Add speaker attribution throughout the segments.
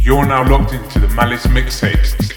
Speaker 1: You're now locked into the Malice mixtapes.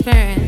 Speaker 2: experience.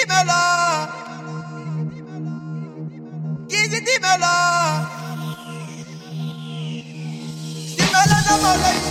Speaker 2: Gizi timela. Gizi timela. Stimela za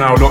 Speaker 1: now